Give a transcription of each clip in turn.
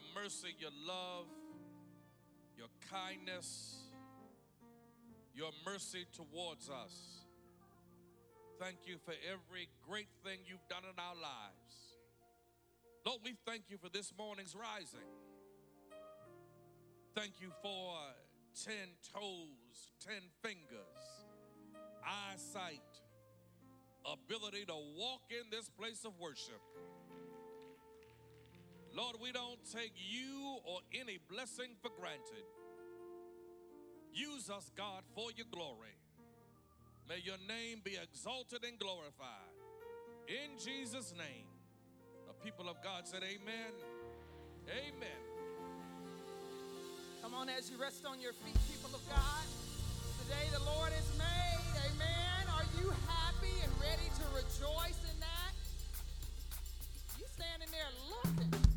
your mercy, your love, your kindness, your mercy towards us. Thank you for every great thing you've done in our lives. Lord, we thank you for this morning's rising. Thank you for 10 toes, 10 fingers, eyesight, ability to walk in this place of worship. Lord, we don't take you or any blessing for granted. Use us, God, for your glory. May your name be exalted and glorified. In Jesus' name. The people of God said, Amen. Amen. Come on, as you rest on your feet, people of God. Today the Lord is made. Amen. Are you happy and ready to rejoice in that? You standing there looking.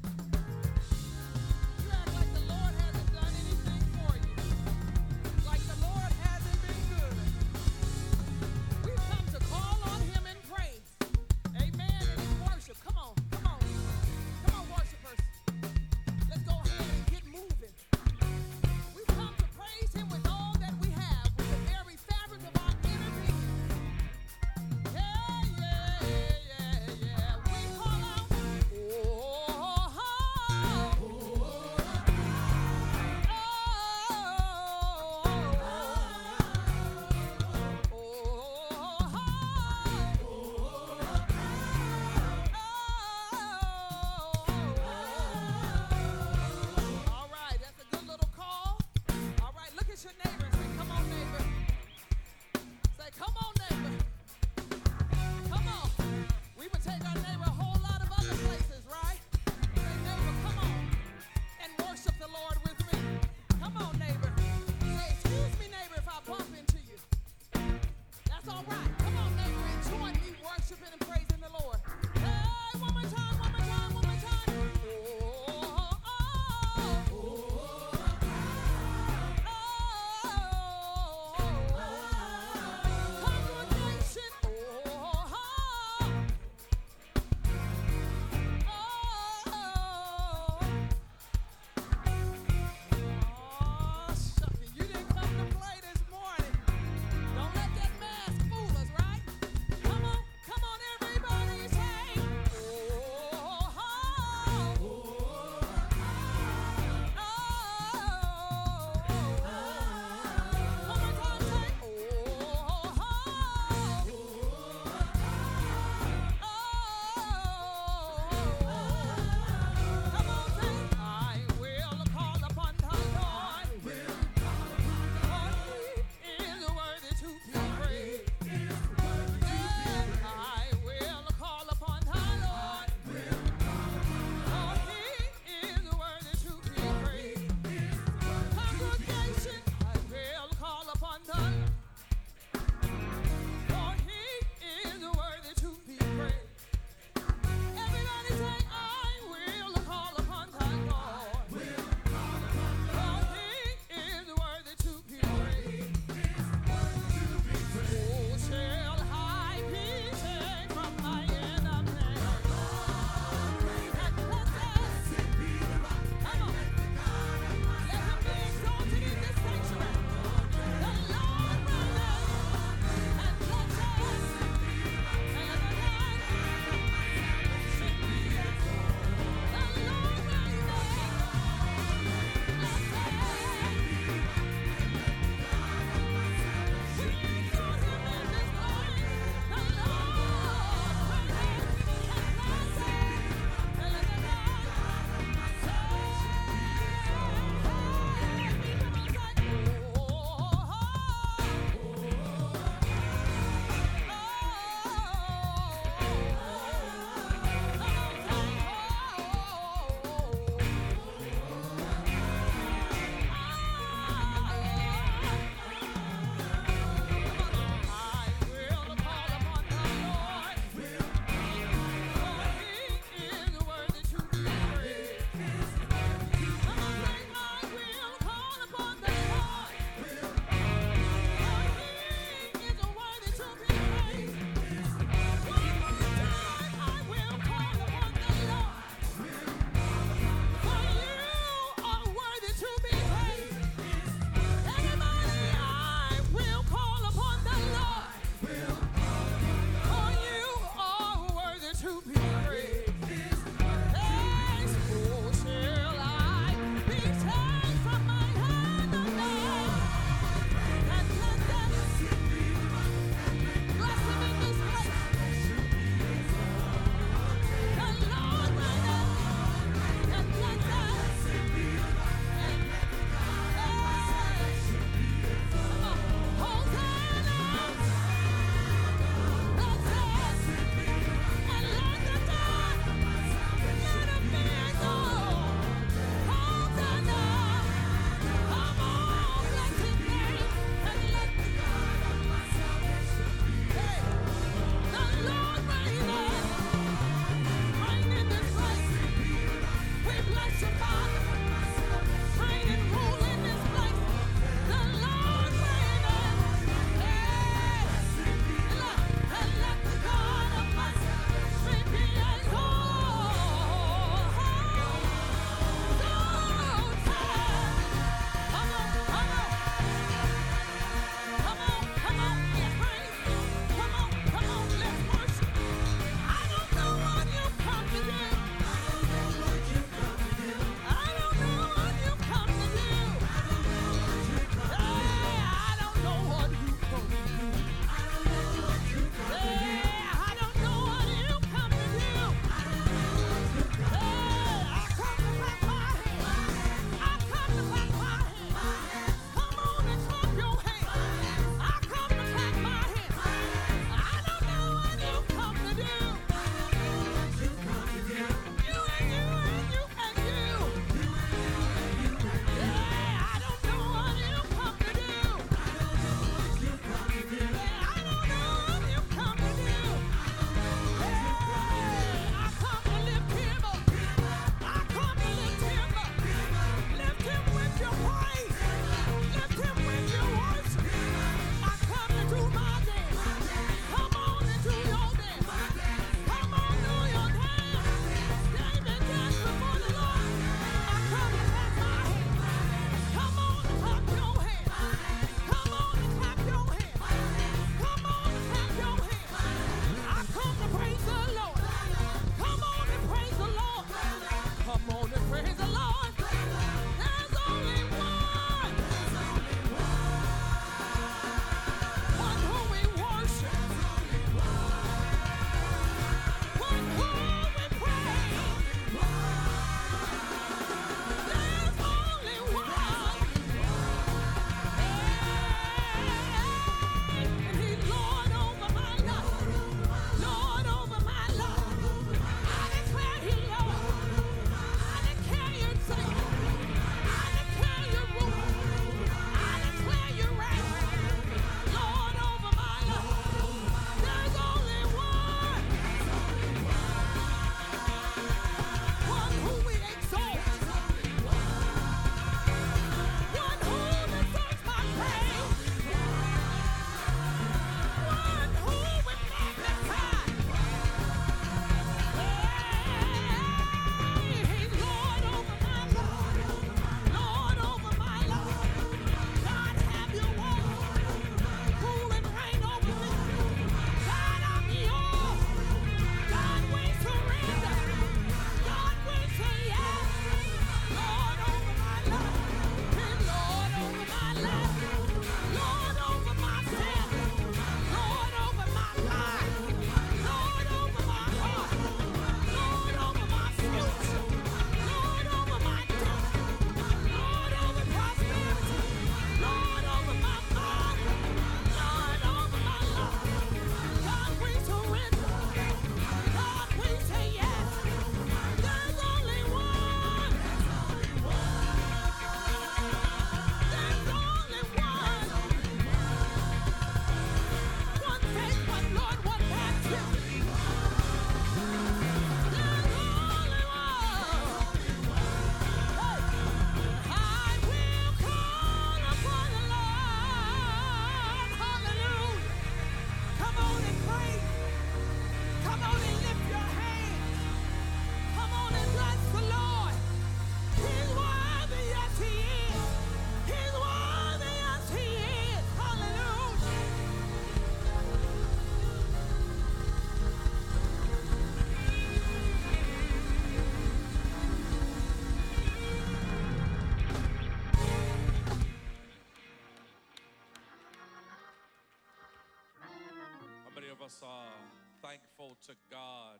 Us are thankful to God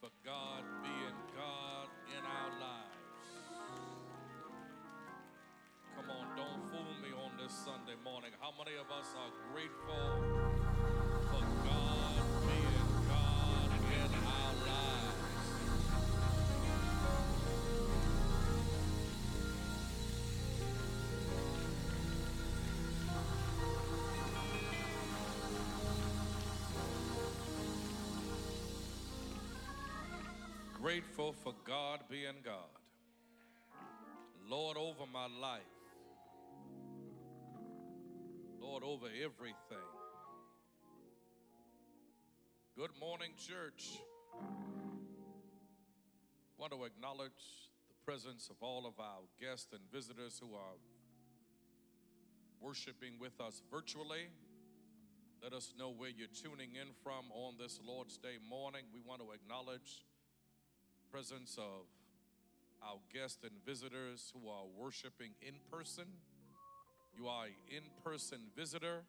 for God being God in our lives? Come on, don't fool me on this Sunday morning. How many of us are grateful Grateful for God being God. Lord over my life. Lord over everything. Good morning, church. Want to acknowledge the presence of all of our guests and visitors who are worshiping with us virtually. Let us know where you're tuning in from on this Lord's Day morning. We want to acknowledge presence of our guests and visitors who are worshiping in person. You are an in person visitor.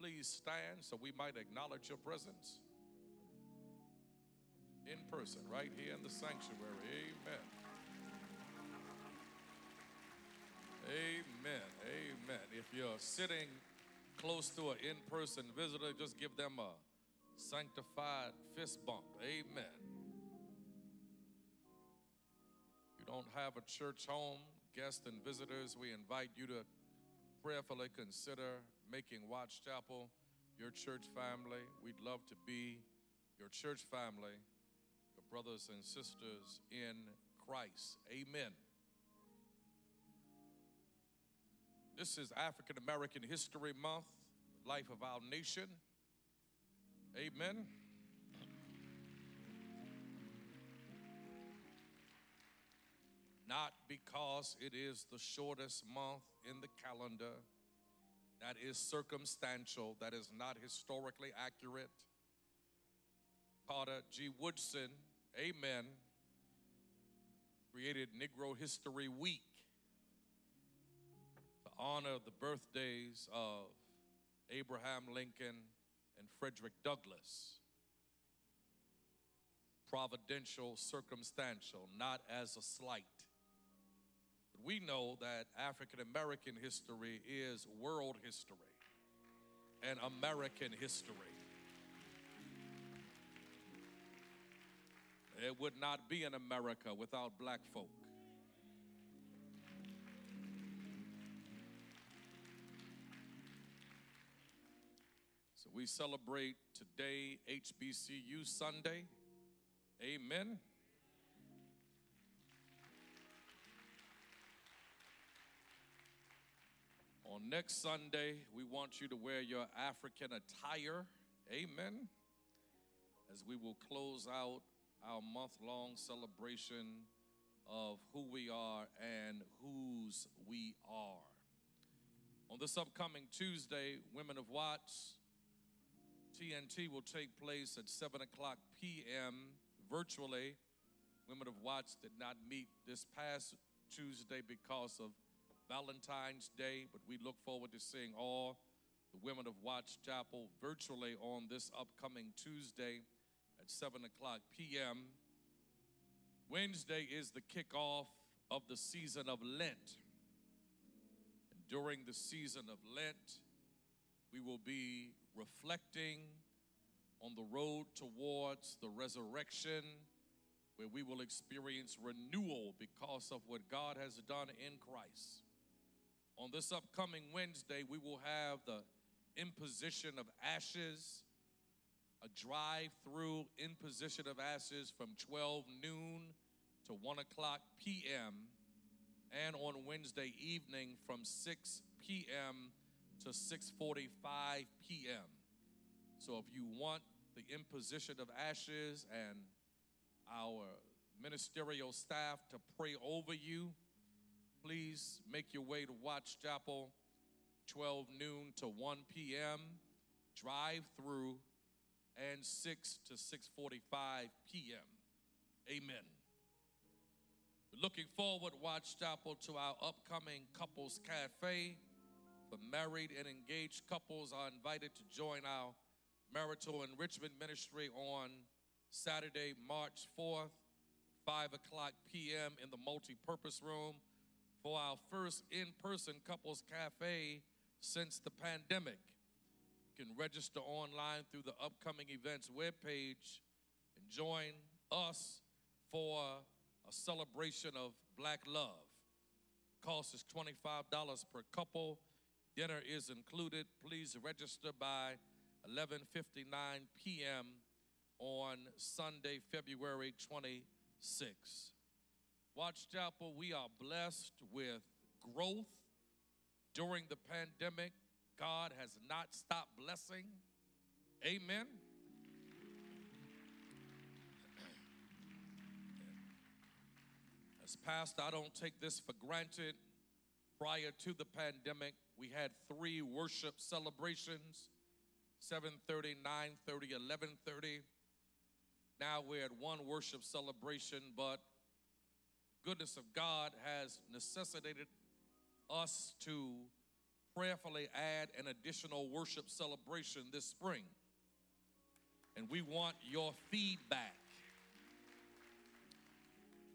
Please stand so we might acknowledge your presence. In person, right here in the sanctuary. Amen. Amen. Amen. If you're sitting close to an in person visitor, just give them a sanctified fist bump. Amen. You don't have a church home, guests and visitors, we invite you to prayerfully consider making Watts Chapel your church family. We'd love to be your church family, your brothers and sisters in Christ. Amen. This is African American History Month, life of our nation. Amen. Not because it is the shortest month in the calendar, that is circumstantial, that is not historically accurate. Carter G. Woodson, amen, created Negro History Week to honor the birthdays of Abraham Lincoln and Frederick Douglass. Providential, circumstantial, not as a slight. We know that African American history is world history and American history. It would not be in America without black folk. So we celebrate today HBCU Sunday. Amen. On next Sunday, we want you to wear your African attire. Amen. As we will close out our month long celebration of who we are and whose we are. On this upcoming Tuesday, Women of Watts, TNT will take place at 7 o'clock p.m. virtually. Women of Watts did not meet this past Tuesday because of Valentine's Day, but we look forward to seeing all the women of Watts Chapel virtually on this upcoming Tuesday at 7 o'clock p.m. Wednesday is the kickoff of the season of Lent. And during the season of Lent, we will be reflecting on the road towards the resurrection, where we will experience renewal because of what God has done in Christ. On this upcoming Wednesday, we will have the imposition of ashes, a drive through imposition of ashes from 12 noon to 1 o'clock p.m., and on Wednesday evening from 6 p.m. to 6:45 p.m. So if you want the imposition of ashes and our ministerial staff to pray over you, please make your way to Watts Chapel, 12 noon to 1 p.m. Drive through and 6 to 6:45 p.m. Amen. Looking forward, Watts Chapel, to our upcoming Couples Cafe. For married and engaged couples are invited to join our Marital Enrichment Ministry on Saturday, March 4th, 5 o'clock p.m. in the multi-purpose room for our first in-person couples cafe since the pandemic. You can register online through the upcoming events webpage and join us for a celebration of black love. Cost is $25 per couple. Dinner is included. Please register by 11:59 p.m. on Sunday, February 26. Watts Chapel, we are blessed with growth during the pandemic. God has not stopped blessing. Amen. As pastor, I don't take this for granted. Prior to the pandemic, we had three worship celebrations 7:30, 9:30, 11:30. Now we're at one worship celebration, but goodness of God has necessitated us to prayerfully add an additional worship celebration this spring. And we want your feedback.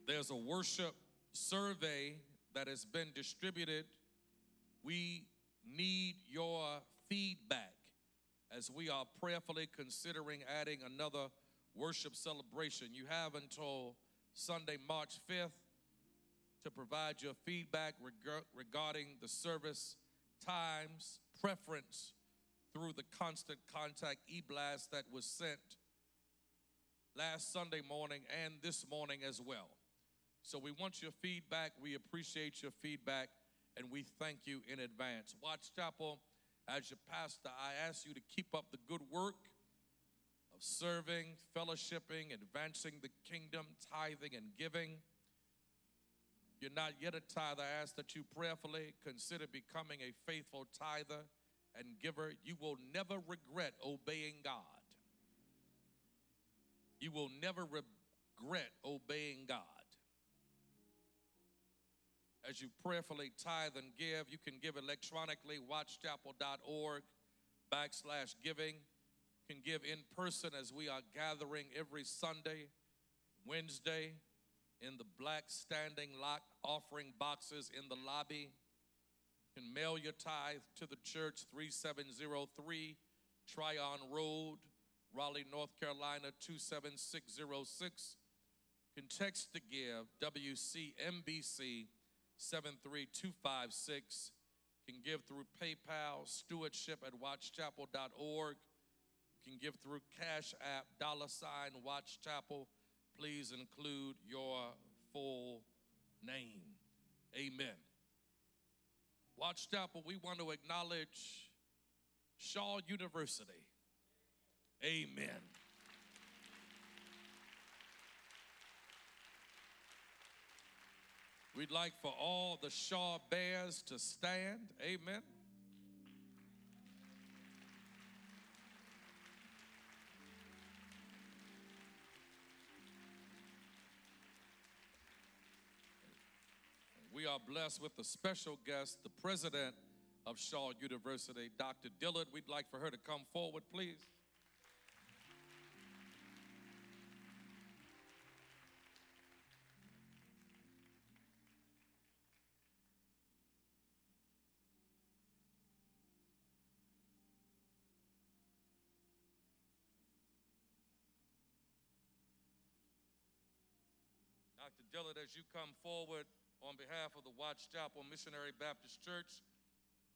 There's a worship survey that has been distributed. We need your feedback as we are prayerfully considering adding another worship celebration. You have until Sunday, March 5th to provide your feedback reg- regarding the service times, preference through the constant contact e blast that was sent last Sunday morning and this morning as well. So we want your feedback. We appreciate your feedback and we thank you in advance. Watts Chapel, as your pastor, I ask you to keep up the good work of serving, fellowshipping, advancing the kingdom, tithing, and giving. You're not yet a tither, I ask that you prayerfully consider becoming a faithful tither and giver. You will never regret obeying God. You will never regret obeying God. As you prayerfully tithe and give, you can give electronically, watchchapel.org backslash giving. You can give in person as we are gathering every Sunday, Wednesday, in the black standing lock offering boxes in the lobby. You can mail your tithe to the church 3703 Tryon Road, Raleigh, North Carolina 27606. You can text to give WCMBC 73256. You can give through PayPal, stewardship at watchchapel.org. You can give through Cash App, dollar sign Watts Chapel. Please include your full name. Amen. Watts Chapel, we want to acknowledge Shaw University. Amen. We'd like for all the Shaw Bears to stand. Amen. We are blessed with a special guest, the president of Shaw University, Dr. Dillard. We'd like for her to come forward, please. Dr. Dillard, as you come forward on behalf of the Watts Chapel Missionary Baptist Church,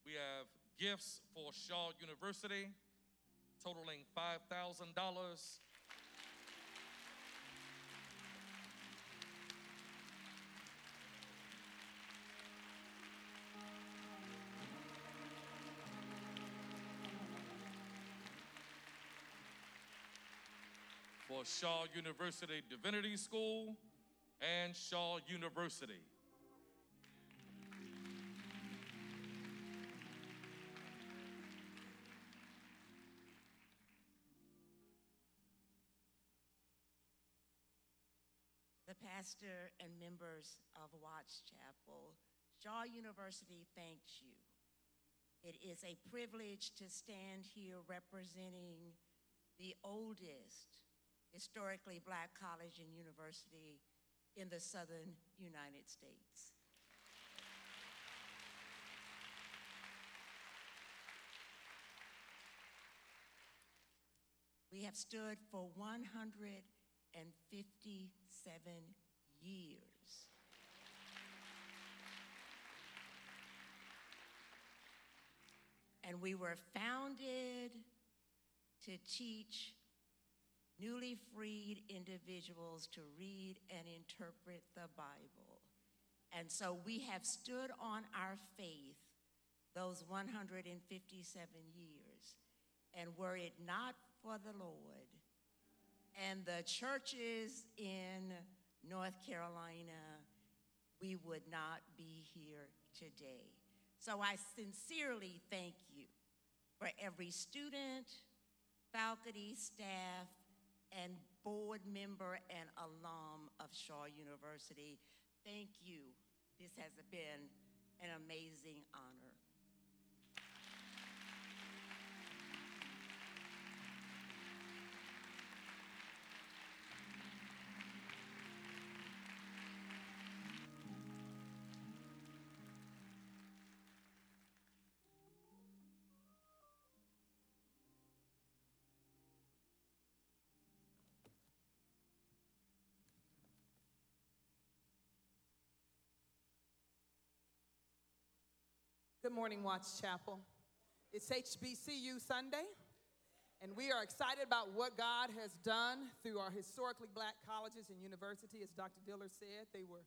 we have gifts for Shaw University totaling $5,000. For Shaw University Divinity School and Shaw University. Pastor and members of Watts Chapel, Shaw University thanks you. It is a privilege to stand here representing the oldest historically black college and university in the southern United States. We have stood for 157 years. And we were founded to teach newly freed individuals to read and interpret the Bible. And so we have stood on our faith those 157 years. And were it not for the Lord and the churches in North Carolina, we would not be here today. So I sincerely thank you for every student, faculty, staff, and board member and alum of Shaw University. Thank you. This has been an amazing honor. Good morning, Watts Chapel. It's HBCU Sunday, and we are excited about what God has done through our historically black colleges and university. As Dr. Dillard said, they were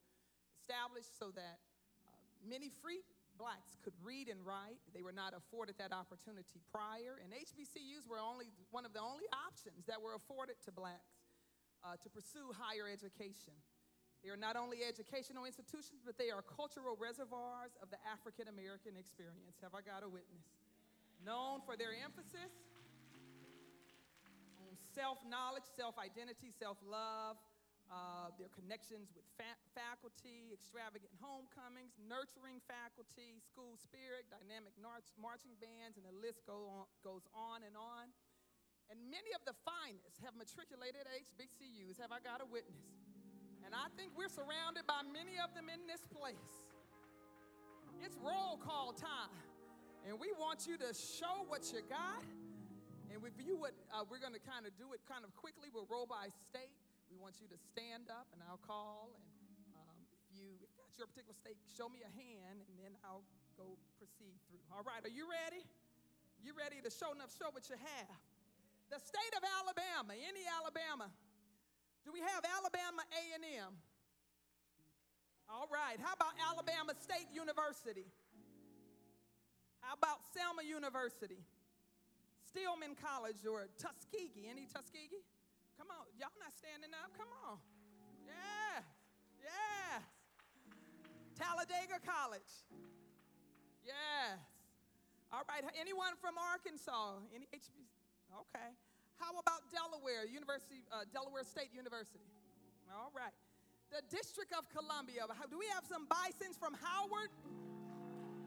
established so that uh, many free blacks could read and write. They were not afforded that opportunity prior, and HBCUs were only one of the only options that were afforded to blacks uh, to pursue higher education. They are not only educational institutions, but they are cultural reservoirs of the African American experience. Have I got a witness? Known for their emphasis on self knowledge, self identity, self love, uh, their connections with fa- faculty, extravagant homecomings, nurturing faculty, school spirit, dynamic marching bands, and the list go on, goes on and on. And many of the finest have matriculated at HBCUs. Have I got a witness? And I think we're surrounded by many of them in this place. It's roll call time. And we want you to show what you got. And if you would, uh, we're going to kind of do it kind of quickly. We'll roll by state. We want you to stand up and I'll call. And um, if you, if that's your particular state, show me a hand and then I'll go proceed through. All right, are you ready? You ready to show enough, show what you have? The state of Alabama, any Alabama. Do we have Alabama A&M? All right. How about Alabama State University? How about Selma University? Stillman College or Tuskegee? Any Tuskegee? Come on. Y'all not standing up? Come on. Yeah. Yes. Talladega College. Yes. All right. Anyone from Arkansas? Any HBC? Okay. How about Delaware, University, uh, Delaware State University? All right. The District of Columbia. Do we have some bisons from Howard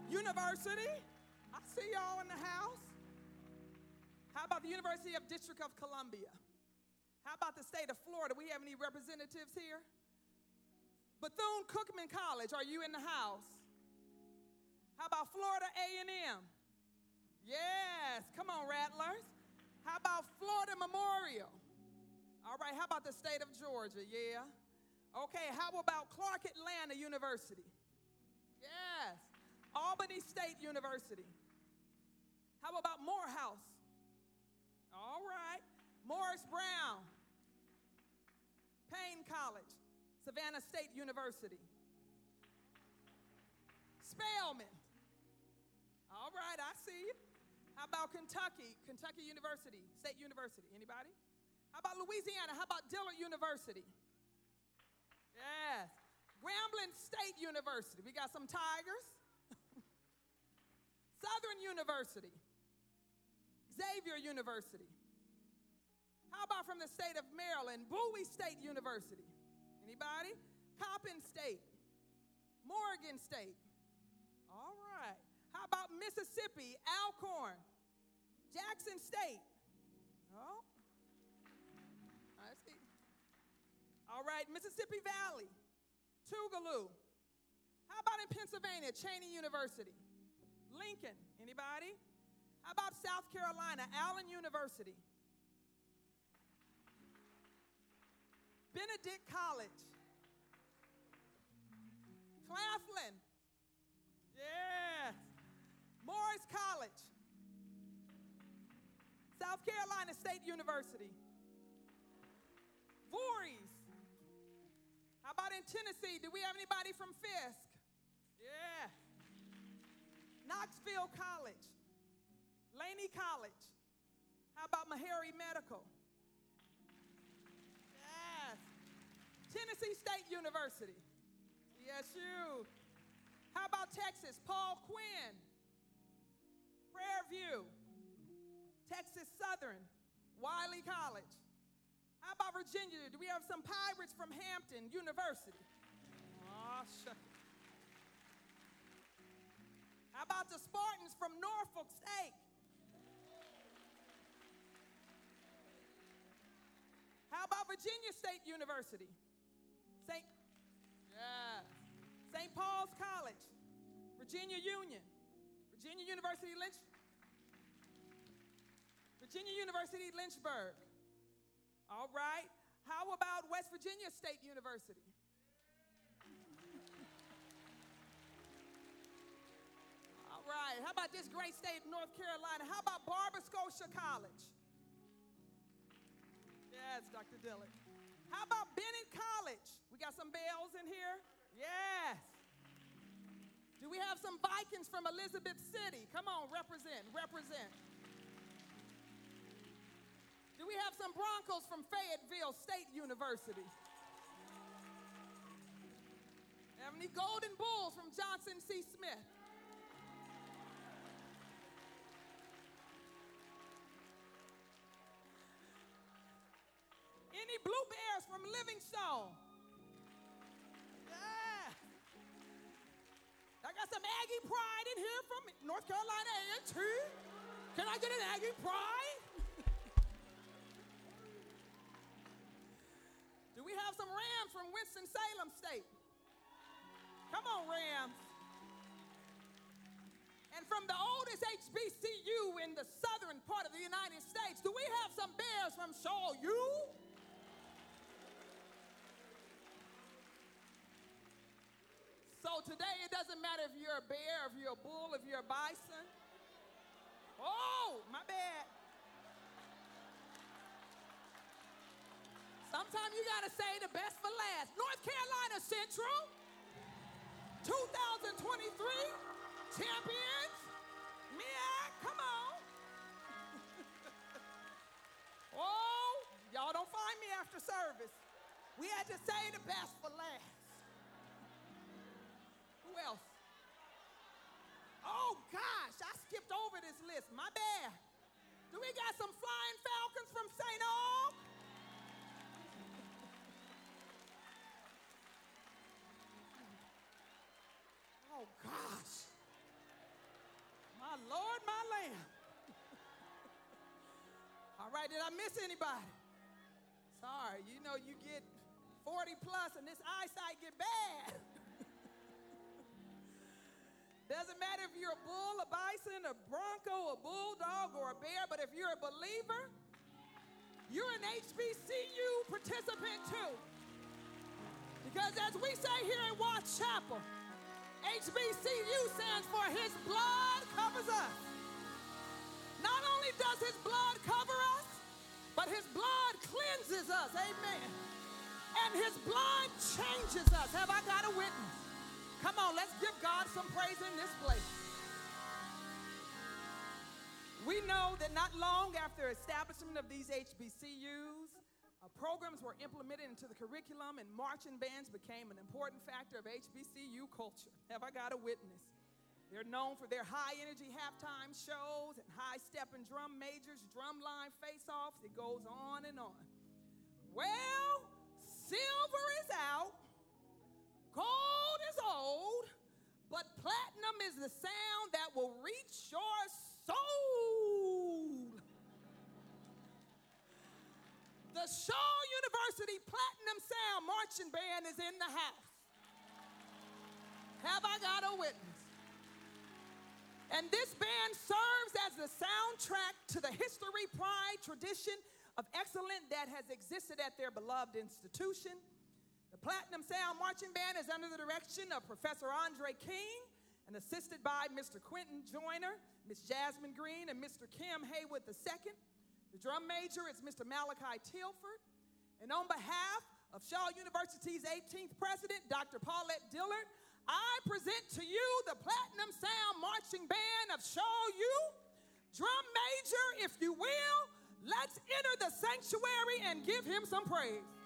University? I see y'all in the house. How about the University of District of Columbia? How about the state of Florida? We have any representatives here? Bethune Cookman College, are you in the house? How about Florida A&M? Yes, come on, Rattlers. How about Florida Memorial? All right, how about the state of Georgia? Yeah. Okay, how about Clark Atlanta University? Yes. Albany State University. How about Morehouse? All right. Morris Brown. Paine College. Savannah State University. Spelman. All right, I see you. How about Kentucky? Kentucky University, State University. Anybody? How about Louisiana? How about Dillard University? Yes. Grambling State University. We got some Tigers. Southern University. Xavier University. How about from the state of Maryland? Bowie State University. Anybody? Coppin State. Morgan State. All right. How about Mississippi? Alcorn. Jackson State. Oh, I see. All right, Mississippi Valley, Tougaloo. How about in Pennsylvania, Cheyney University? Lincoln, anybody? How about South Carolina, Allen University? Benedict College, Claflin, yes, Morris College, South Carolina State University. Voorhees. How about in Tennessee? Do we have anybody from Fisk? Yeah. Knoxville College. Laney College. How about Meharry Medical? Yes. Tennessee State University. TSU. How about Texas? Paul Quinn. Prairie View. Texas Southern. Wiley College. How about Virginia? Do we have some pirates from Hampton University? Oh, shuck. How about the Spartans from Norfolk State? How about Virginia State University? St. Yeah. St. Paul's College, Virginia Union, Virginia University Lynch, Virginia University Lynchburg. All right. How about West Virginia State University? All right. How about this great state, of North Carolina? How about Barber Scotia College? Yes, Dr. Dillard. How about Bennett College? We got some bells in here? Yes. Do we have some Vikings from Elizabeth City? Come on, represent, represent. Do we have some Broncos from Fayetteville State University? Have any Golden Bulls from Johnson C. Smith? Any Blue Bears from Livingstone? Yeah. I got some Aggie pride in here from North Carolina A&T. Can I get an Aggie pride? Do we have some Rams from Winston-Salem State? Come on, Rams. And from the oldest HBCU in the southern part of the United States, do we have some Bears from Shaw U? So today it doesn't matter if you're a bear, if you're a bull, if you're a bison. Oh, my bad. Sometimes you got to say the best for last. North Carolina Central, 2023 champions. Mia, come on. oh, y'all don't find me after service. We had to say the best for last. Who else? Oh gosh, I skipped over this list. My bad. Do we got some flying falcons from St. Aug? Right, did I miss anybody? Sorry, you know you get 40 plus and this eyesight get bad. Doesn't matter if you're a bull, a bison, a bronco, a bulldog, or a bear, but if you're a believer, you're an HBCU participant too. Because as we say here at Watts Chapel, HBCU stands for His blood covers us. Not only does His blood cover us, but His blood cleanses us. Amen. And His blood changes us. Have I got a witness? Come on, let's give God some praise in this place. We know that not long after establishment of these HBCUs, uh, programs were implemented into the curriculum and marching bands became an important factor of HBCU culture. Have I got a witness? They're known for their high energy halftime shows and high step and drum majors, drumline face offs. It goes on and on. Well, silver is out, gold is old, but platinum is the sound that will reach your soul. The Shaw University Platinum Sound marching band is in the house. Have I got a witness? And this band serves as the soundtrack to the history, pride, tradition of excellence that has existed at their beloved institution. The Platinum Sound Marching Band is under the direction of Professor Andre King and assisted by Mr. Quentin Joyner, Miss Jasmine Green, and Mr. Kim Haywood II. The drum major is Mr. Malachi Tilford. And on behalf of Shaw University's 18th president, Dr. Paulette Dillard, I present to you the Platinum Sound Marching Band of Shaw U. Drum major, if you will, let's enter the sanctuary and give him some praise.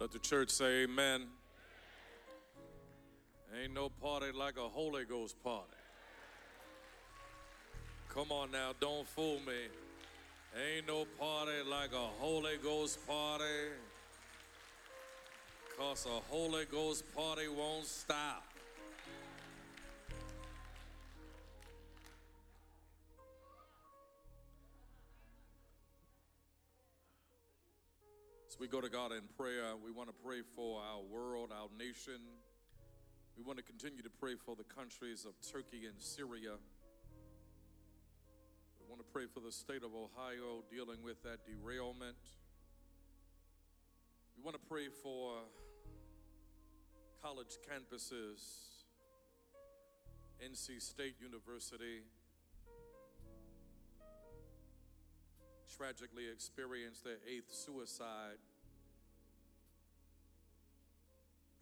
Let the church say amen. Ain't no party like a Holy Ghost party. Come on now, don't fool me. Ain't no party like a Holy Ghost party. Cause a Holy Ghost party won't stop. We want to pray for our world, our nation. We want to continue to pray for the countries of Turkey and Syria. We want to pray for the state of Ohio dealing with that derailment. We want to pray for college campuses, NC State University, tragically experienced their eighth suicide.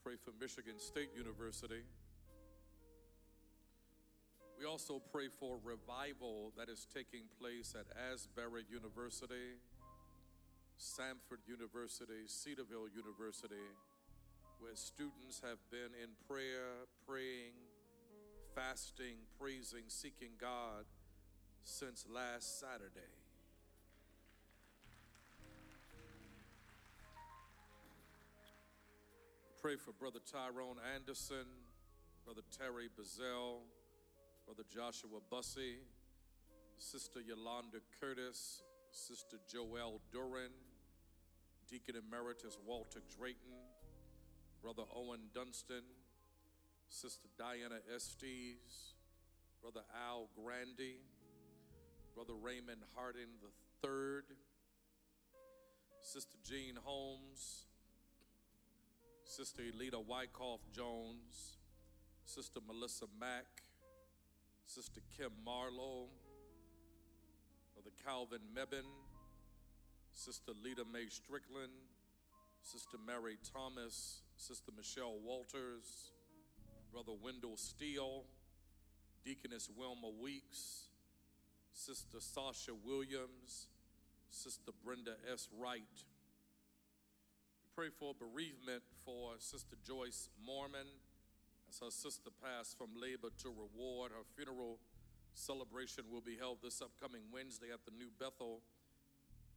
Pray for Michigan State University. We also pray for revival that is taking place at Asbury University, Samford University, Cedarville University, where students have been in prayer, praying, fasting, praising, seeking God since last Saturday. Pray for Brother Tyrone Anderson, Brother Terry Bazell, Brother Joshua Bussey, Sister Yolanda Curtis, Sister Joelle Duran, Deacon Emeritus Walter Drayton, Brother Owen Dunstan, Sister Diana Estes, Brother Al Grandy, Brother Raymond Harding III, Sister Jean Holmes, Sister Elita Wyckoff Jones, Sister Melissa Mack, Sister Kim Marlowe, Brother Calvin Mebin, Sister Lita Mae Strickland, Sister Mary Thomas, Sister Michelle Walters, Brother Wendell Steele, Deaconess Wilma Weeks, Sister Sasha Williams, Sister Brenda S. Wright. Pray for bereavement for Sister Joyce Mormon as her sister passed from labor to reward. Her funeral celebration will be held this upcoming Wednesday at the New Bethel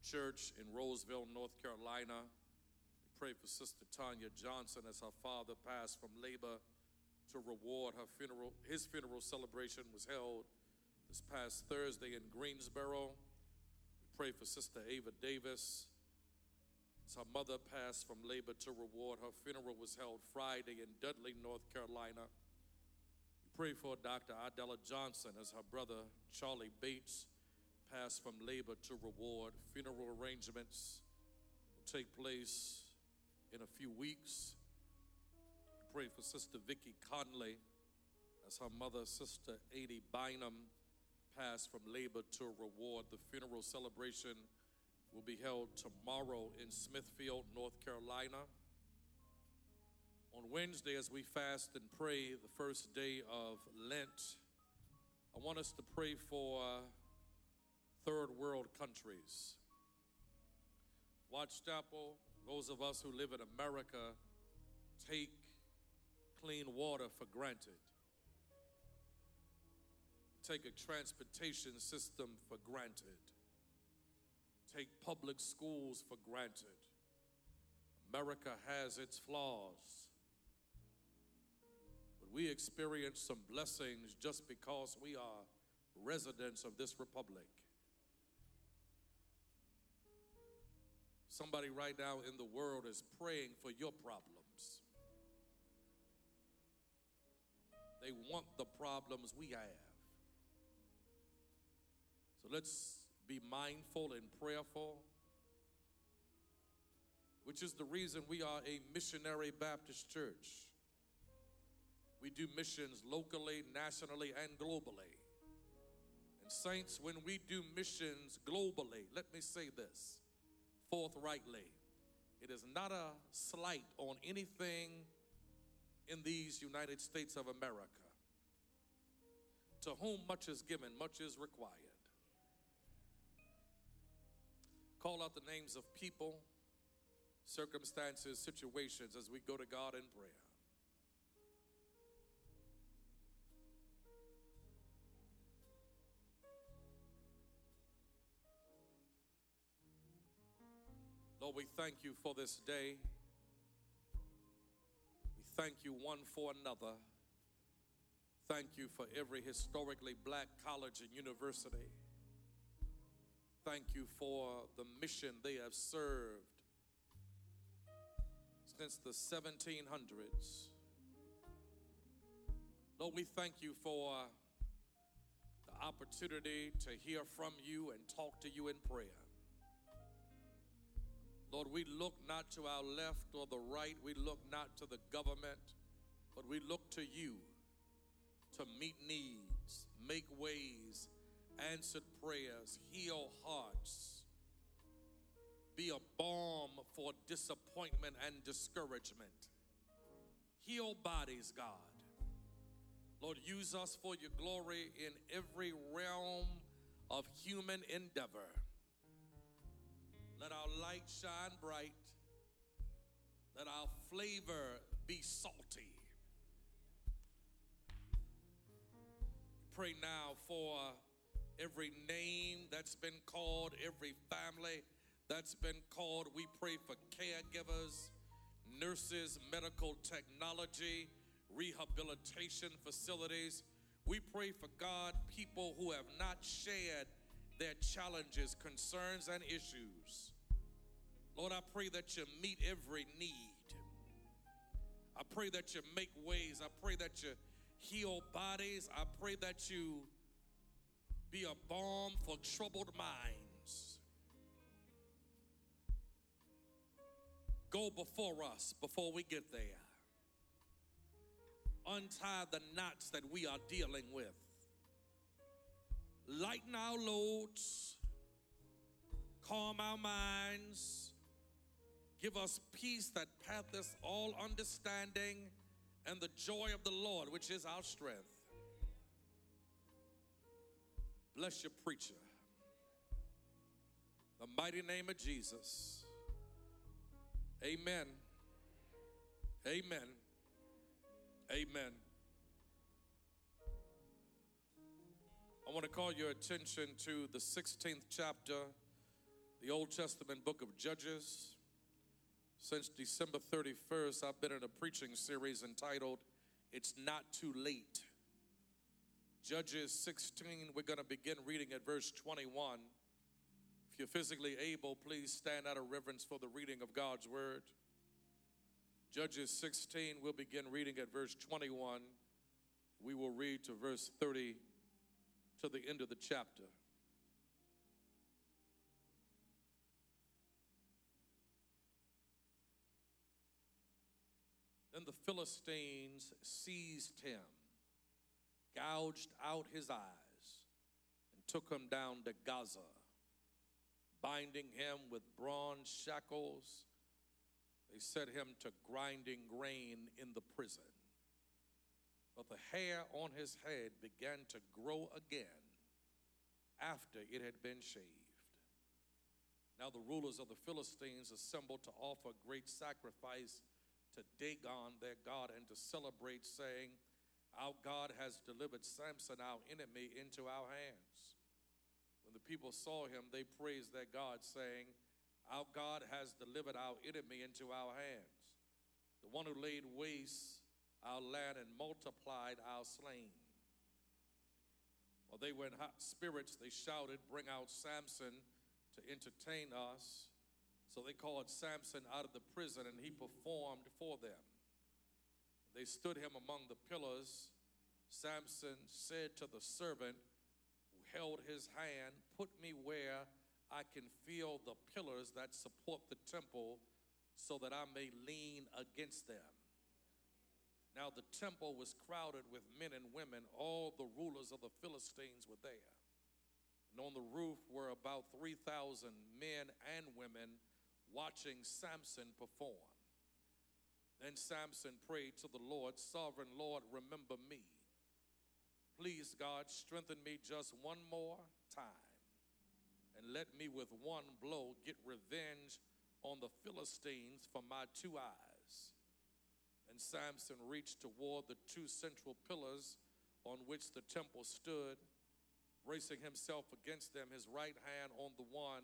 Church in Roseville, North Carolina. We pray for Sister Tanya Johnson as her father passed from labor to reward her funeral. His funeral celebration was held this past Thursday in Greensboro. We pray for Sister Ava Davis. Her mother passed from labor to reward, her funeral was held Friday in Dudley, North Carolina. Pray for Dr. Adela Johnson as her brother Charlie Bates passed from labor to reward. Funeral arrangements will take place in a few weeks. We pray for Sister Vicky Conley as her mother, Sister Adie Bynum, passed from labor to reward. The funeral celebration will be held tomorrow in Smithfield, North Carolina. On Wednesday, as we fast and pray, the first day of Lent, I want us to pray for uh, third world countries. Watts Chapel, those of us who live in America take clean water for granted, take a transportation system for granted take public schools for granted. America has its flaws. But we experience some blessings just because we are residents of this republic. Somebody right now in the world is praying for your problems. They want the problems we have. So let's be mindful and prayerful, which is the reason we are a missionary Baptist church. We do missions locally, nationally, and globally. And, saints, when we do missions globally, let me say this forthrightly it is not a slight on anything in these United States of America. To whom much is given, much is required. Call out the names of people, circumstances, situations as we go to God in prayer. Lord, we thank you for this day. We thank you one for another. Thank you for every historically black college and university. Thank you for the mission they have served since the 1700s. Lord, we thank you for the opportunity to hear from you and talk to you in prayer. Lord, we look not to our left or the right, we look not to the government, but we look to you to meet needs, make ways, answered prayers, heal hearts, be a balm for disappointment and discouragement. Heal bodies, God. Lord, use us for your glory in every realm of human endeavor. Let our light shine bright. Let our flavor be salty. Pray now for every name that's been called, every family that's been called. We pray for caregivers, nurses, medical technology, rehabilitation facilities. We pray for God, people who have not shared their challenges, concerns, and issues. Lord, I pray that you meet every need. I pray that you make ways. I pray that you heal bodies. I pray that you be a balm for troubled minds. Go before us before we get there. Untie the knots that we are dealing with. Lighten our loads. Calm our minds. Give us peace that passeth all understanding and the joy of the Lord, which is our strength. Bless your preacher. The mighty name of Jesus. Amen. Amen. Amen. I want to call your attention to the 16th chapter, the Old Testament book of Judges. Since December 31st, I've been in a preaching series entitled It's Not Too Late. Judges 16, we're going to begin reading at verse 21. If you're physically able, please stand out of reverence for the reading of God's word. Judges 16, we'll begin reading at verse 21. We will read to verse 30 to the end of the chapter. Then the Philistines seized him, gouged out his eyes, and took him down to Gaza, binding him with bronze shackles. They set him to grinding grain in the prison. But the hair on his head began to grow again after it had been shaved. Now the rulers of the Philistines assembled to offer great sacrifice to Dagon, their God, and to celebrate, saying, Our God has delivered Samson, our enemy, into our hands. When the people saw him, they praised their God, saying, Our God has delivered our enemy into our hands, the one who laid waste our land and multiplied our slain. While they were in hot spirits, they shouted, Bring out Samson to entertain us. So they called Samson out of the prison, and he performed for them. They stood him among the pillars. Samson said to the servant who held his hand, Put me where I can feel the pillars that support the temple, so that I may lean against them. Now the temple was crowded with men and women. All the rulers of the Philistines were there. And on the roof were about 3,000 men and women watching Samson perform. Then Samson prayed to the Lord, Sovereign Lord, remember me. Please, God, strengthen me just one more time. And let me with one blow get revenge on the Philistines for my two eyes. And Samson reached toward the two central pillars on which the temple stood, bracing himself against them, his right hand on the one,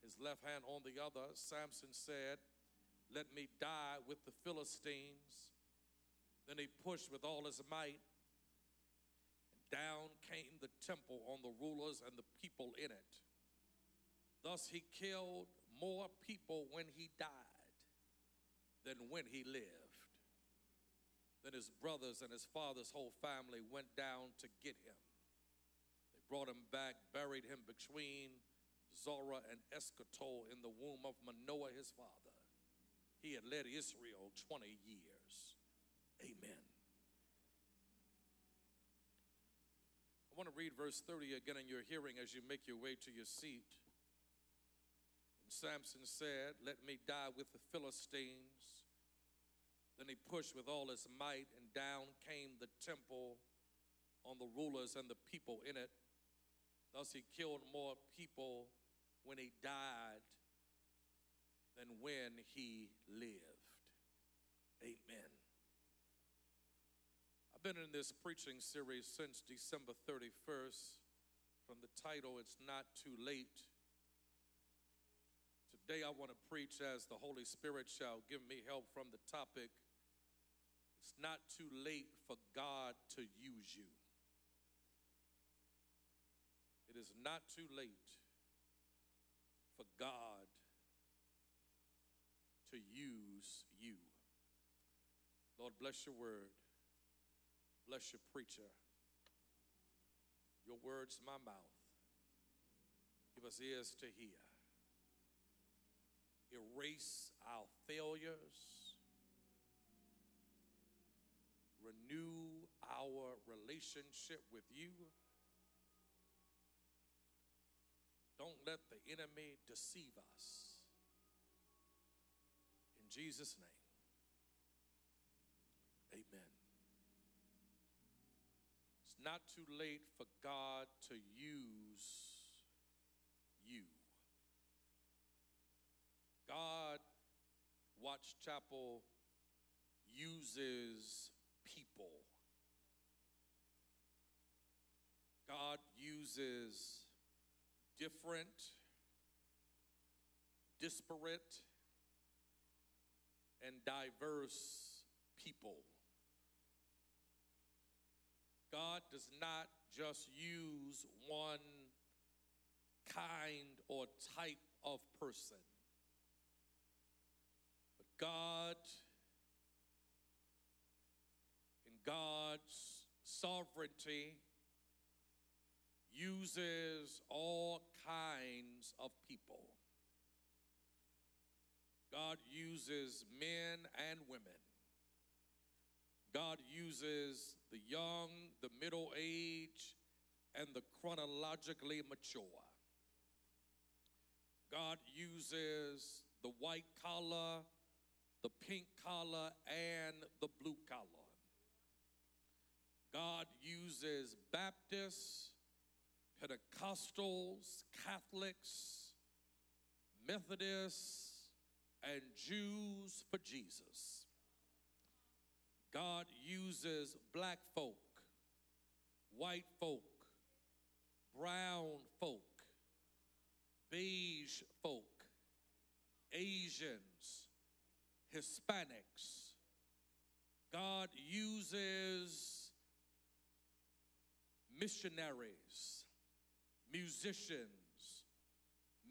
his left hand on the other. Samson said, Let me die with the Philistines. Then he pushed with all his might. And down came the temple on the rulers and the people in it. Thus he killed more people when he died than when he lived. Then his brothers and his father's whole family went down to get him. They brought him back, buried him between Zorah and Eshtaol in the womb of Manoah his father. He had led Israel 20 years. Amen. I want to read verse 30 again in your hearing as you make your way to your seat. And Samson said, Let me die with the Philistines. Then he pushed with all his might, and down came the temple on the rulers and the people in it. Thus he killed more people when he died than when he lived. Amen. I've been in this preaching series since December 31st. From the title, It's Not Too Late Today I want to preach as the Holy Spirit shall give me help from the topic. It's not too late for God to use you. It is not too late for God to use you. Lord, bless your word. Bless your preacher. Your words, my mouth. Give us ears to hear erase our failures, renew our relationship with you. Don't let the enemy deceive us. Jesus' name, amen. It's not too late for God to use you. God, Watts Chapel uses people. God uses different, disparate, and diverse people. God does not just use one kind or type of person. but God, in God's sovereignty, uses all kinds of people. God uses men and women. God uses the young, the middle age, and the chronologically mature. God uses the white collar, the pink collar and the blue collar. God uses Baptists, Pentecostals, Catholics, Methodists, and Jews for Jesus. God uses black folk, white folk, brown folk, beige folk, Asians, Hispanics. God uses missionaries, musicians,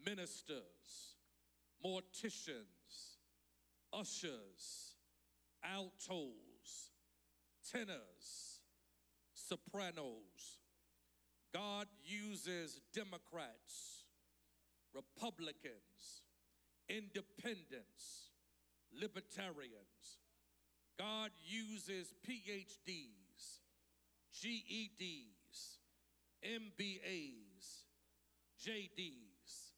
ministers, morticians, ushers, altos, tenors, sopranos. God uses Democrats, Republicans, independents, libertarians. God uses PhDs, GEDs, MBAs, JDs.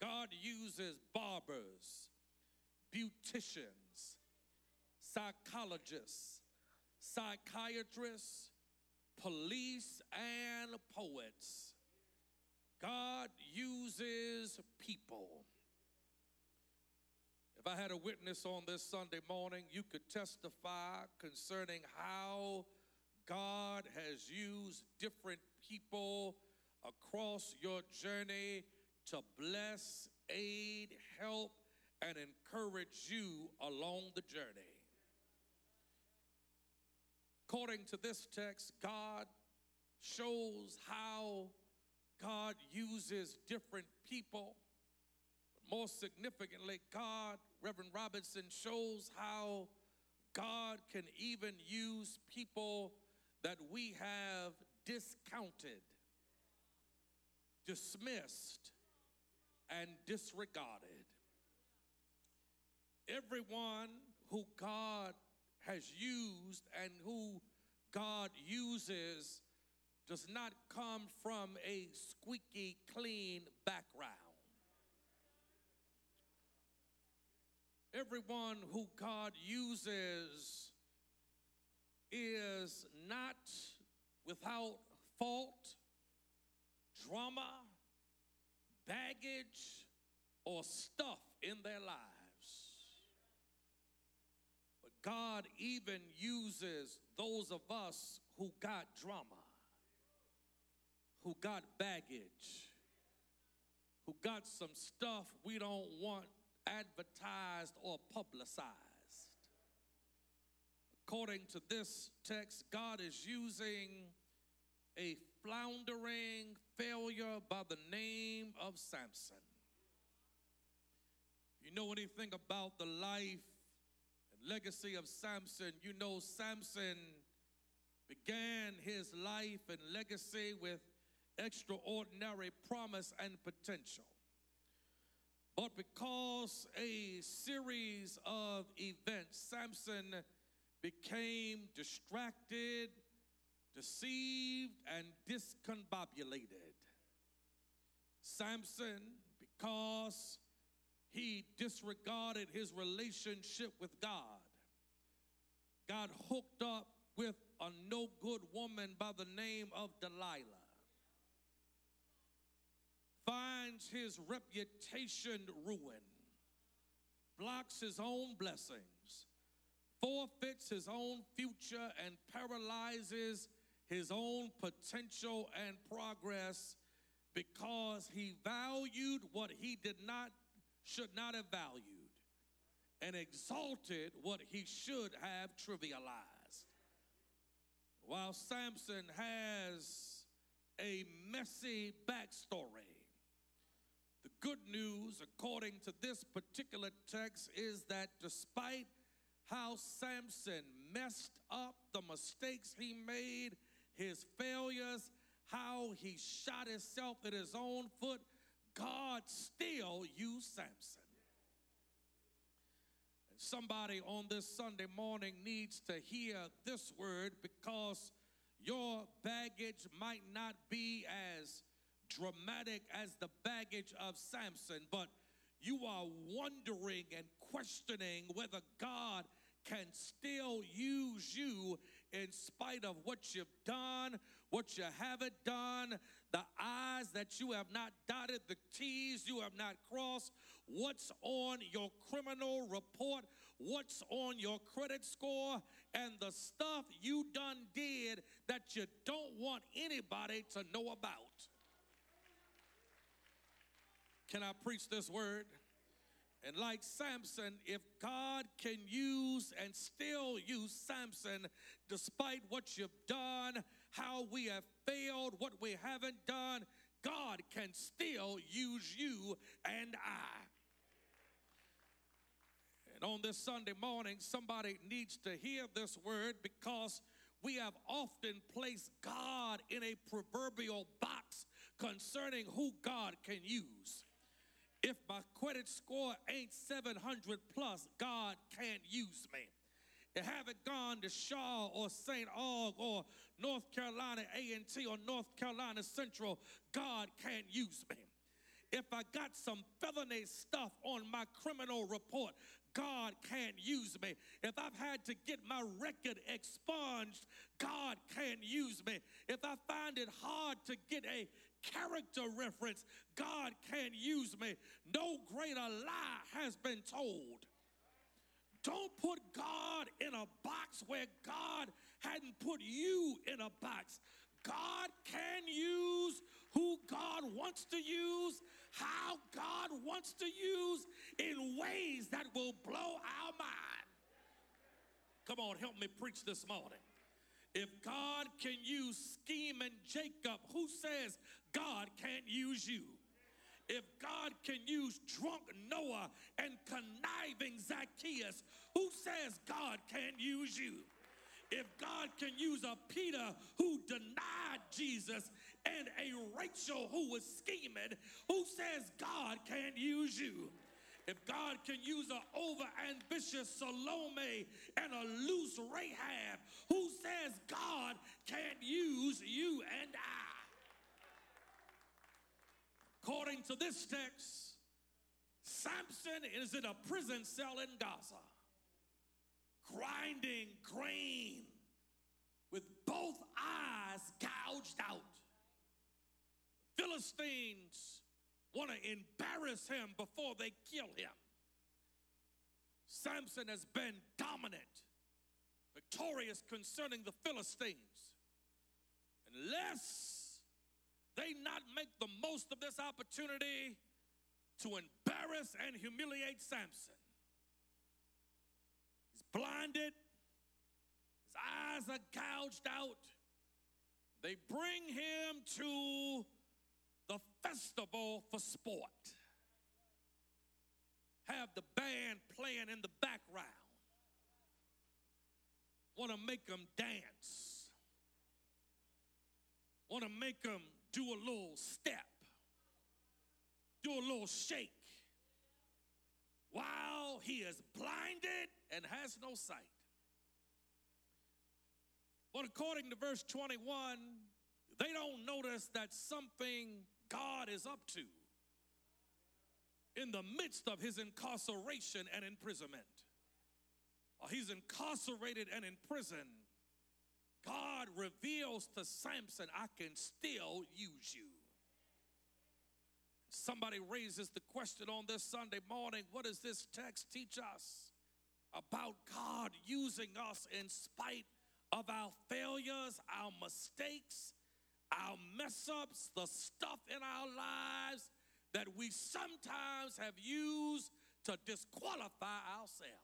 God uses barbers, beauticians, psychologists, psychiatrists, police, and poets. God uses people. If I had a witness on this Sunday morning, you could testify concerning how God has used different people across your journey to bless, aid, help, and encourage you along the journey. According to this text, God shows how God uses different people. More significantly, God, Reverend Robinson, shows how God can even use people that we have discounted, dismissed, and disregarded. Everyone who God has used and who God uses does not come from a squeaky clean background. Everyone who God uses is not without fault, drama, baggage, or stuff in their lives. God even uses those of us who got drama, who got baggage, who got some stuff we don't want advertised or publicized. According to this text, God is using a floundering failure by the name of Samson. You know anything about the life legacy of Samson? You know Samson began his life and legacy with extraordinary promise and potential. But because a series of events, Samson became distracted, deceived, and discombobulated. Samson, because he disregarded his relationship with God, got hooked up with a no good woman by the name of Delilah. Finds his reputation ruined, blocks his own blessings, forfeits his own future, and paralyzes his own potential and progress because he valued what he did not, should not have valued, and exalted what he should have trivialized. While Samson has a messy backstory, the good news, according to this particular text, is that despite how Samson messed up the mistakes he made, his failures, how he shot himself in his own foot, God still used Samson. And somebody on this Sunday morning needs to hear this word because your baggage might not be as dramatic as the baggage of Samson, but you are wondering and questioning whether God can still use you in spite of what you've done, what you haven't done, the I's that you have not dotted, the T's you have not crossed, what's on your criminal report, what's on your credit score, and the stuff you done did that you don't want anybody to know about. Can I preach this word? And like Samson, if God can use and still use Samson despite what you've done, how we have failed, what we haven't done, God can still use you and I. And on this Sunday morning, somebody needs to hear this word because we have often placed God in a proverbial box concerning who God can use. If my credit score ain't 700 plus, God can't use me. Haven't gone to Shaw or St. Aug or North Carolina A&T or North Carolina Central, God can't use me. If I got some felony stuff on my criminal report, God can't use me. If I've had to get my record expunged, God can't use me. If I find it hard to get a character reference. God can't use me. No greater lie has been told Don't put God in a box where God hadn't put you in a box. God can use who God wants to use, how God wants to use, in ways that will blow our mind. Come on, help me preach this morning. If God can use scheming Jacob, who says God can't use you? If God can use drunk Noah and conniving Zacchaeus, who says God can't use you? If God can use a Peter who denied Jesus and a Rachel who was scheming, who says God can't use you? If God can use an overambitious Salome and a loose Rahab, who says God can't use you and I? According to this text, Samson is in a prison cell in Gaza, grinding grain with both eyes gouged out. Philistines want to embarrass him before they kill him. Samson has been dominant, victorious concerning the Philistines. Unless they not make the most of this opportunity to embarrass and humiliate Samson. He's blinded, his eyes are gouged out. They bring him to the festival for sport. Have the band playing in the background. Want to make them dance. Want to make them do a little step, do a little shake, while he is blinded and has no sight. But according to verse 21, they don't notice that something God is up to in the midst of his incarceration and imprisonment. While he's incarcerated and in prison, God reveals to Samson, I can still use you. Somebody raises the question on this Sunday morning what does this text teach us about God using us in spite of our failures, our mistakes, our mess ups, the stuff in our lives that we sometimes have used to disqualify ourselves?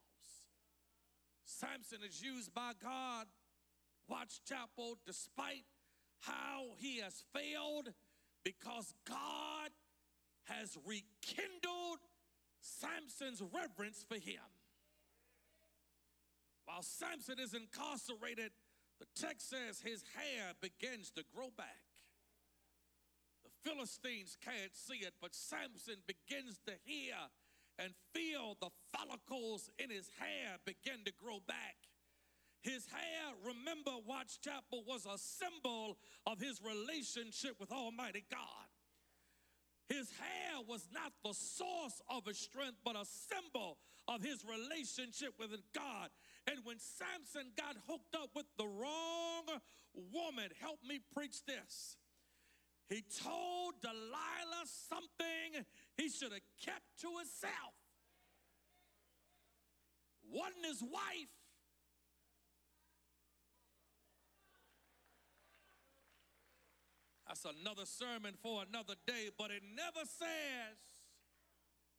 Samson is used by God Watts Chapel, despite how he has failed, because God has rekindled Samson's reverence for him. While Samson is incarcerated, the text says his hair begins to grow back. The Philistines can't see it, but Samson begins to hear and feel the follicles in his hair begin to grow back. His hair, remember, Watts Chapel was a symbol of his relationship with Almighty God. His hair was not the source of his strength, but a symbol of his relationship with God. And when Samson got hooked up with the wrong woman, help me preach this. He told Delilah something he should have kept to himself. Wasn't his wife, That's another sermon for another day, but it never says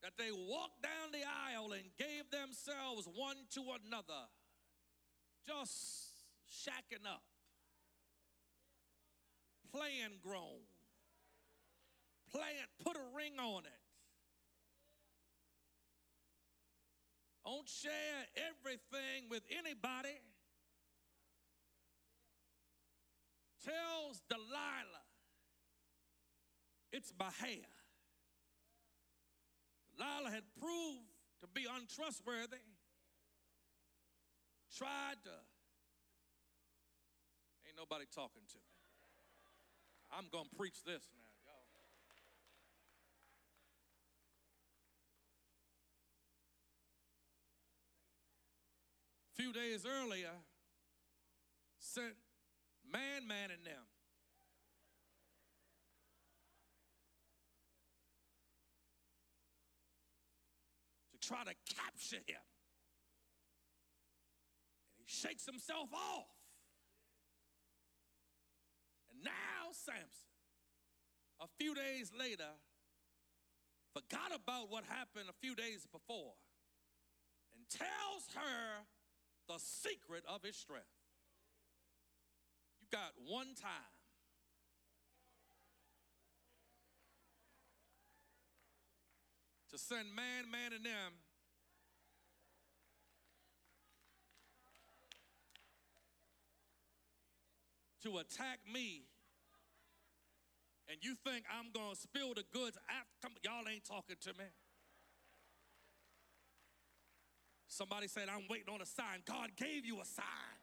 that they walked down the aisle and gave themselves one to another, just shacking up, playing grown, playing, put a ring on it. Don't share everything with anybody. Tells Delilah, it's hair. Lila had proved to be untrustworthy, tried to. Ain't nobody talking to me. I'm going to preach this now, few days earlier, sent man, man, and them try to capture him. And he shakes himself off. And now Samson, a few days later, forgot about what happened a few days before and tells her the secret of his strength. You got one time. To send man, man, and them to attack me and you think I'm gonna spill the goods after y'all ain't talking to me. Somebody said, I'm waiting on a sign. God gave you a sign.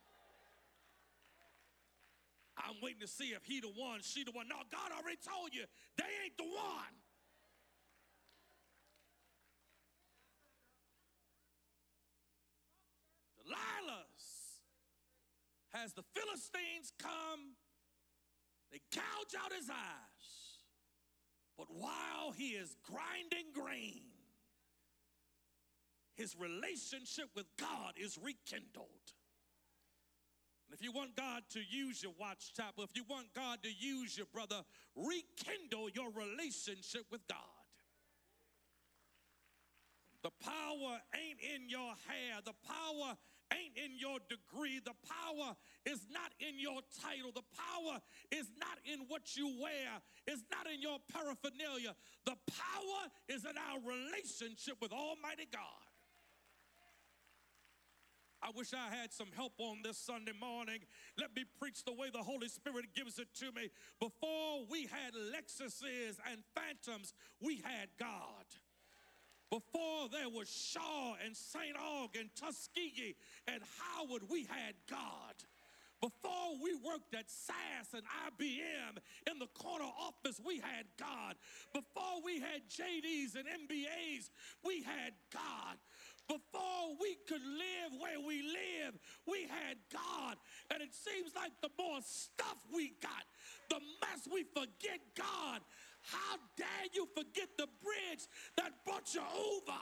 I'm waiting to see if he the one, she the one. No, God already told you they ain't the one. Delilah's has the Philistines come, they gouge out his eyes. But while he is grinding grain, his relationship with God is rekindled. And if you want God to use your Watts Chapel, if you want God to use your brother, rekindle your relationship with God. The power ain't in your hair. The power ain't in your degree. The power is not in your title. The power is not in what you wear. It's not in your paraphernalia. The power is in our relationship with Almighty God. I wish I had some help on this Sunday morning. Let me preach the way the Holy Spirit gives it to me. Before we had Lexuses and Phantoms, we had God. Before there was Shaw and St. Aug and Tuskegee and Howard, we had God. Before we worked at SAS and IBM in the corner office, we had God. Before we had JDs and MBAs, we had God. Before we could live where we live, we had God. And it seems like the more stuff we got, the less we forget God. How dare you forget the bridge that brought you over?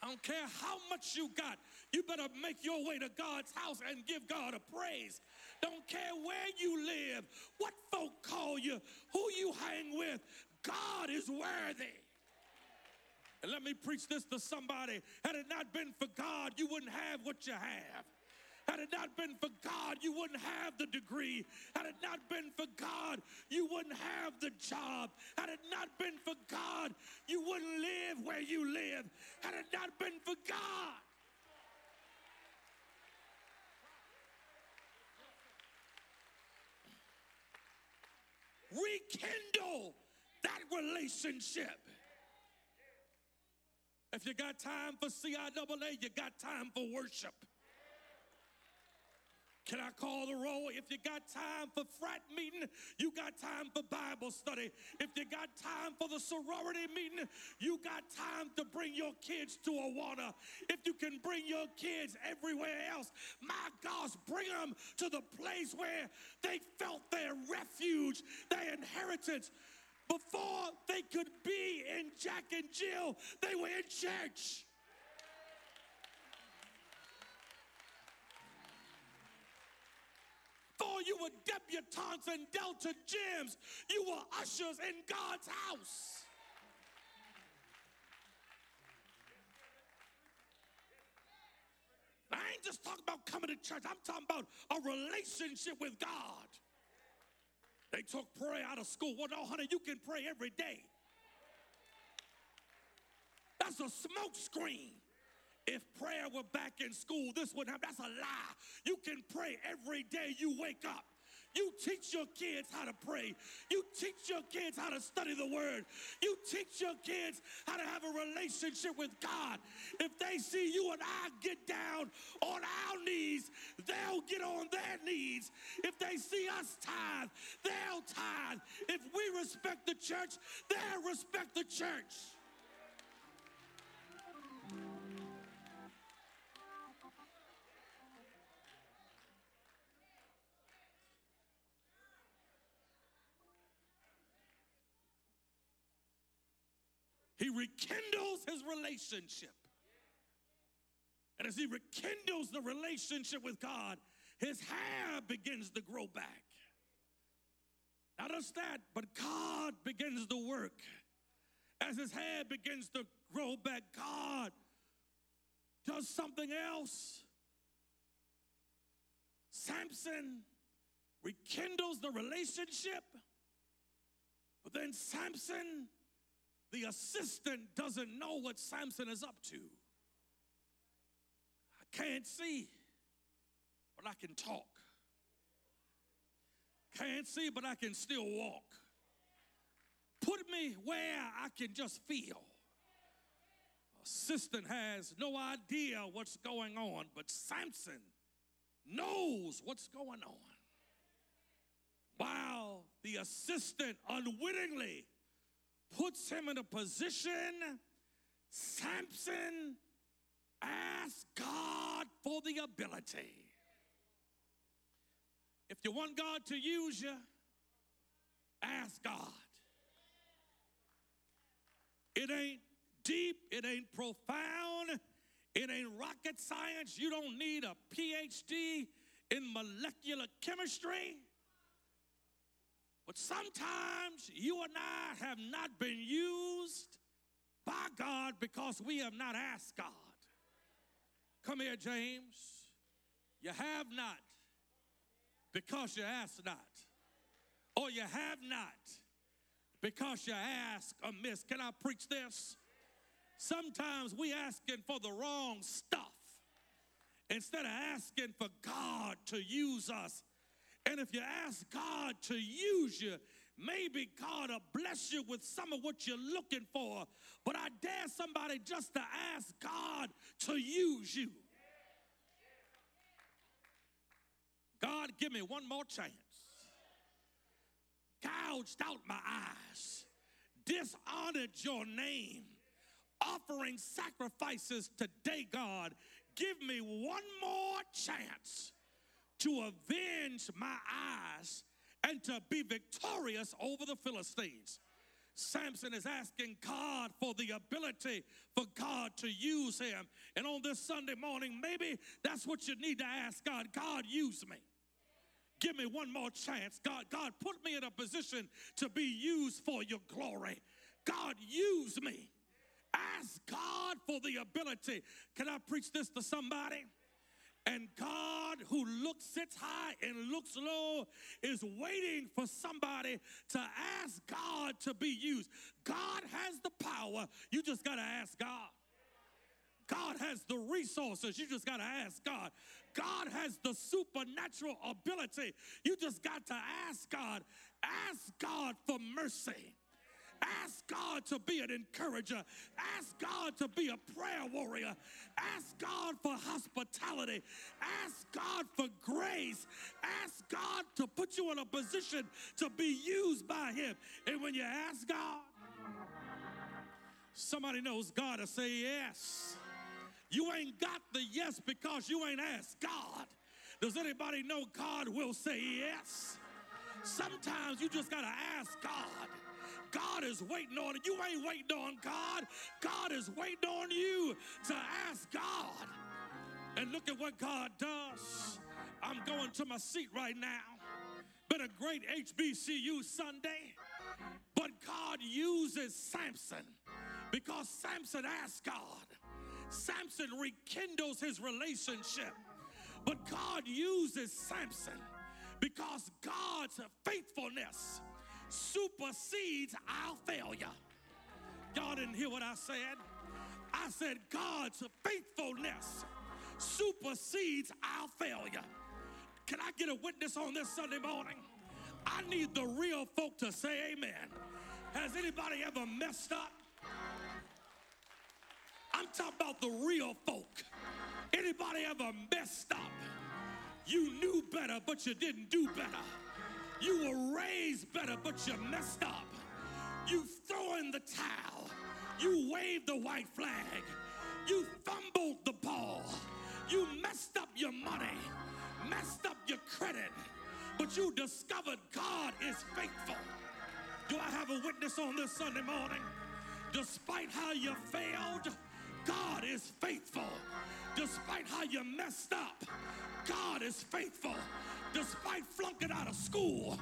I don't care how much you got, you better make your way to God's house and give God a praise. Don't care where you live, what folk call you, who you hang with, God is worthy. And let me preach this to somebody. Had it not been for God, you wouldn't have what you have. Had it not been for God, you wouldn't have the degree. Had it not been for God, you wouldn't have the job. Had it not been for God, you wouldn't live where you live. Had it not been for God. Rekindle that relationship. If you got time for CIAA, you got time for worship. Can I call the roll? If you got time for frat meeting, you got time for Bible study. If you got time for the sorority meeting, you got time to bring your kids to Awana. If you can bring your kids everywhere else, my gosh, bring them to the place where they felt their refuge, their inheritance. Before they could be in Jack and Jill, they were in church. You were debutantes and Delta Gems, you were ushers in God's house. I ain't just talking about coming to church, I'm talking about a relationship with God. They took prayer out of school. Well, no, honey, you can pray every day. That's a smoke screen. If prayer were back in school, this wouldn't happen. That's a lie. You can pray every day you wake up. You teach your kids how to pray. You teach your kids how to study the word. You teach your kids how to have a relationship with God. If they see you and I get down on our knees, they'll get on their knees. If they see us tithe, they'll tithe. If we respect the church, they'll respect the church. Rekindles his relationship. And as he rekindles the relationship with God, his hair begins to grow back. Not just that, but God begins to work. As his hair begins to grow back, God does something else. Samson rekindles the relationship, but then Samson, the assistant, doesn't know what Samson is up to. I can't see, but I can talk. Can't see, but I can still walk. Put me where I can just feel. Assistant has no idea what's going on, but Samson knows what's going on. While the assistant unwittingly puts him in a position, Samson asks God for the ability. If you want God to use you, ask God. It ain't deep, it ain't profound, it ain't rocket science. You don't need a PhD in molecular chemistry. But sometimes you and I have not been used by God because we have not asked God. Come here, James. You have not because you ask not. Or you have not because you ask amiss. Can I preach this? Sometimes we asking for the wrong stuff instead of asking for God to use us. And if you ask God to use you, maybe God will bless you with some of what you're looking for. But I dare somebody just to ask God to use you. God, give me one more chance. Gouged out my eyes, dishonored your name, offering sacrifices today, God. Give me one more chance to avenge my eyes and to be victorious over the Philistines. Samson is asking God for the ability for God to use him. And on this Sunday morning, maybe that's what you need to ask God God, use me. Give me one more chance. God, God, put me in a position to be used for your glory. God, use me. Ask God for the ability. Can I preach this to somebody? And God, who looks, sits high and looks low, is waiting for somebody to ask God to be used. God has the power. You just got to ask God. God has the resources. You just got to ask God. God has the supernatural ability. You just got to ask God. Ask God for mercy. Ask God to be an encourager. Ask God to be a prayer warrior. Ask God for hospitality. Ask God for grace. Ask God to put you in a position to be used by Him. And when you ask God, somebody knows God to say yes. You ain't got the yes because you ain't asked God. Does anybody know God will say yes? Sometimes you just got to ask God. God is waiting on it. You ain't waiting on God. God is waiting on you to ask God. And look at what God does. I'm going to my seat right now. Been a great HBCU Sunday, but God uses Samson because Samson asked God. Samson rekindles his relationship, but God uses Samson because God's faithfulness supersedes our failure. Y'all didn't hear what I said. I said God's faithfulness supersedes our failure. Can I get a witness on this Sunday morning? I need the real folk to say amen. Has anybody ever messed up? I'm talking about the real folk. Anybody ever messed up? You knew better, but you didn't do better. You were raised better, but you messed up. You throw in the towel. You waved the white flag. You fumbled the ball. You messed up your money, messed up your credit, but you discovered God is faithful. Do I have a witness on this Sunday morning? Despite how you failed, God is faithful. Despite how you messed up, God is faithful. Despite flunking out of school,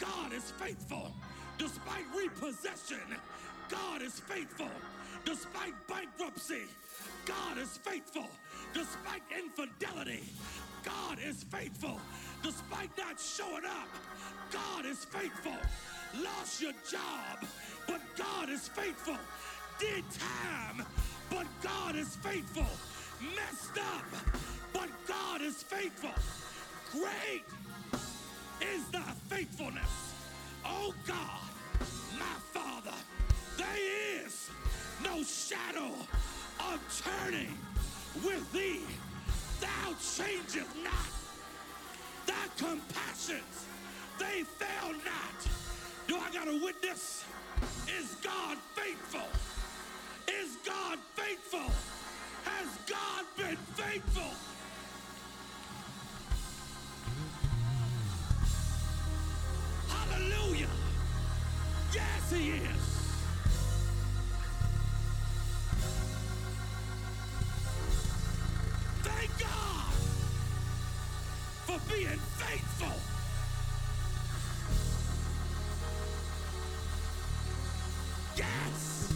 God is faithful. Despite repossession, God is faithful. Despite bankruptcy, God is faithful. Despite infidelity, God is faithful. Despite not showing up, God is faithful. Lost your job, but God is faithful. Did time, but God is faithful. Messed up, but God is faithful. Great is thy faithfulness. Oh God, my Father, there is no shadow of turning with thee. Thou changest not. Thy compassions, they fail not. Do I got a witness? Is God faithful? Is God faithful? Has God been faithful? Hallelujah. Yes, He is. Thank God for being faithful. Yes.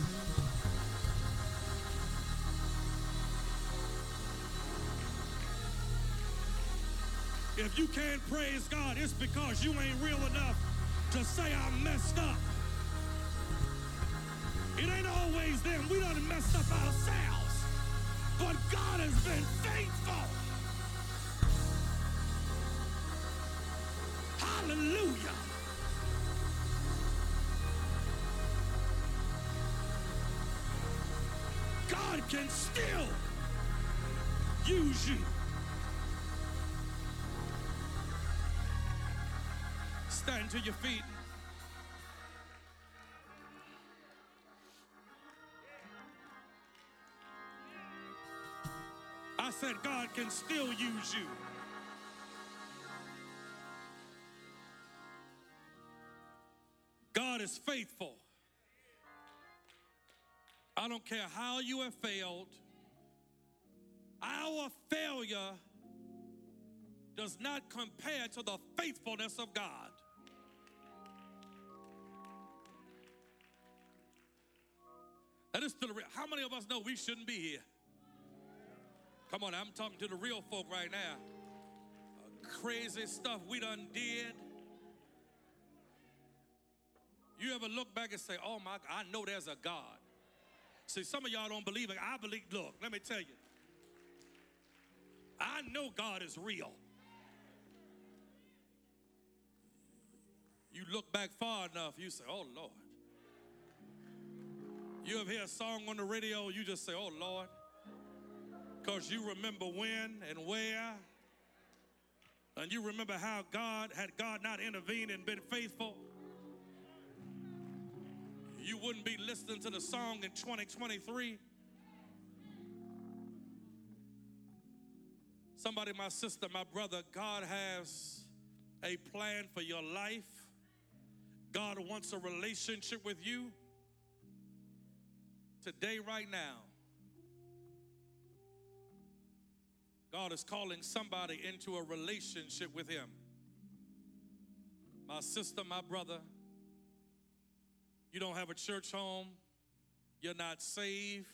If you can't praise God, it's because you ain't real enough to say I messed up. It ain't always them. We done messed up ourselves. But God has been faithful. Hallelujah. God can still use you. To your feet. I said, God can still use you. God is faithful. I don't care how you have failed, our failure does not compare to the faithfulness of God. That is the real. How many of us know we shouldn't be here? Come on, I'm talking to the real folk right now. Uh, crazy stuff we done did. You ever look back and say, oh my, I know there's a God. See, some of y'all don't believe it. I believe, look, let me tell you. I know God is real. You look back far enough, you say, oh Lord. You ever hear a song on the radio, you just say, oh Lord. Because you remember when and where. And you remember how God, had God not intervened and been faithful, you wouldn't be listening to the song in 2023. Somebody, my sister, my brother, God has a plan for your life. God wants a relationship with you today, right now. God is calling somebody into a relationship with Him. My sister, my brother, you don't have a church home, you're not saved.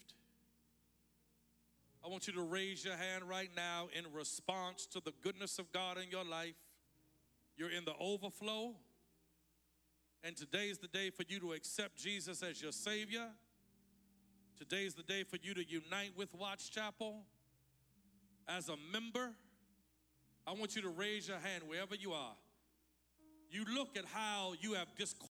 I want you to raise your hand right now in response to the goodness of God in your life. You're in the overflow, and today is the day for you to accept Jesus as your Savior. Today is the day for you to unite with Watts Chapel as a member. I want you to raise your hand wherever you are. You look at how you have disqualified